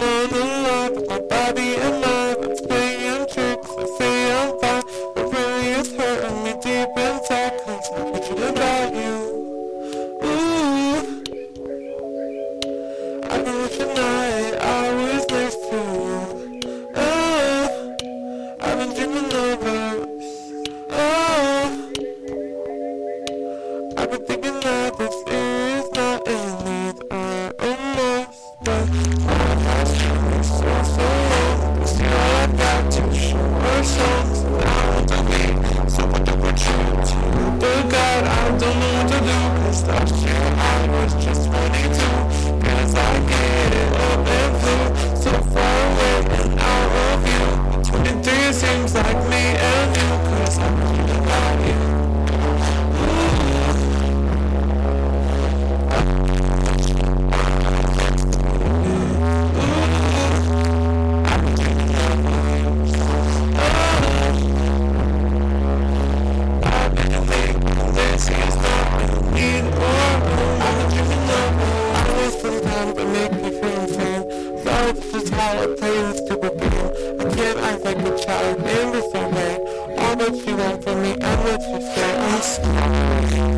I'm on the line with my body and mind. It's playing tricks. I say I'm but it's hurting me deep inside. I'm you. Ooh, I know tonight I seems like me and you, cause I'm All that you want from me and what you say, I'm sorry.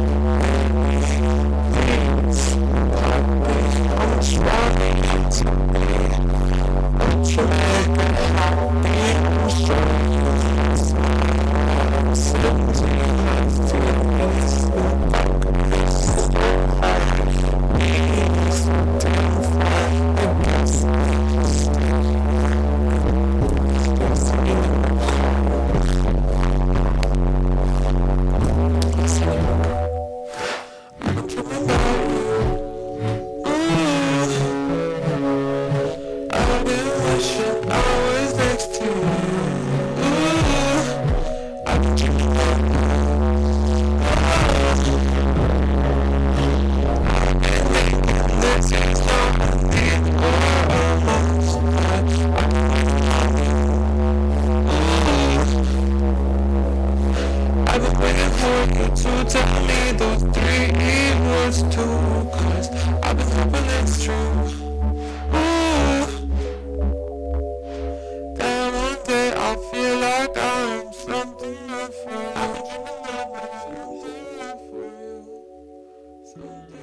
Thank.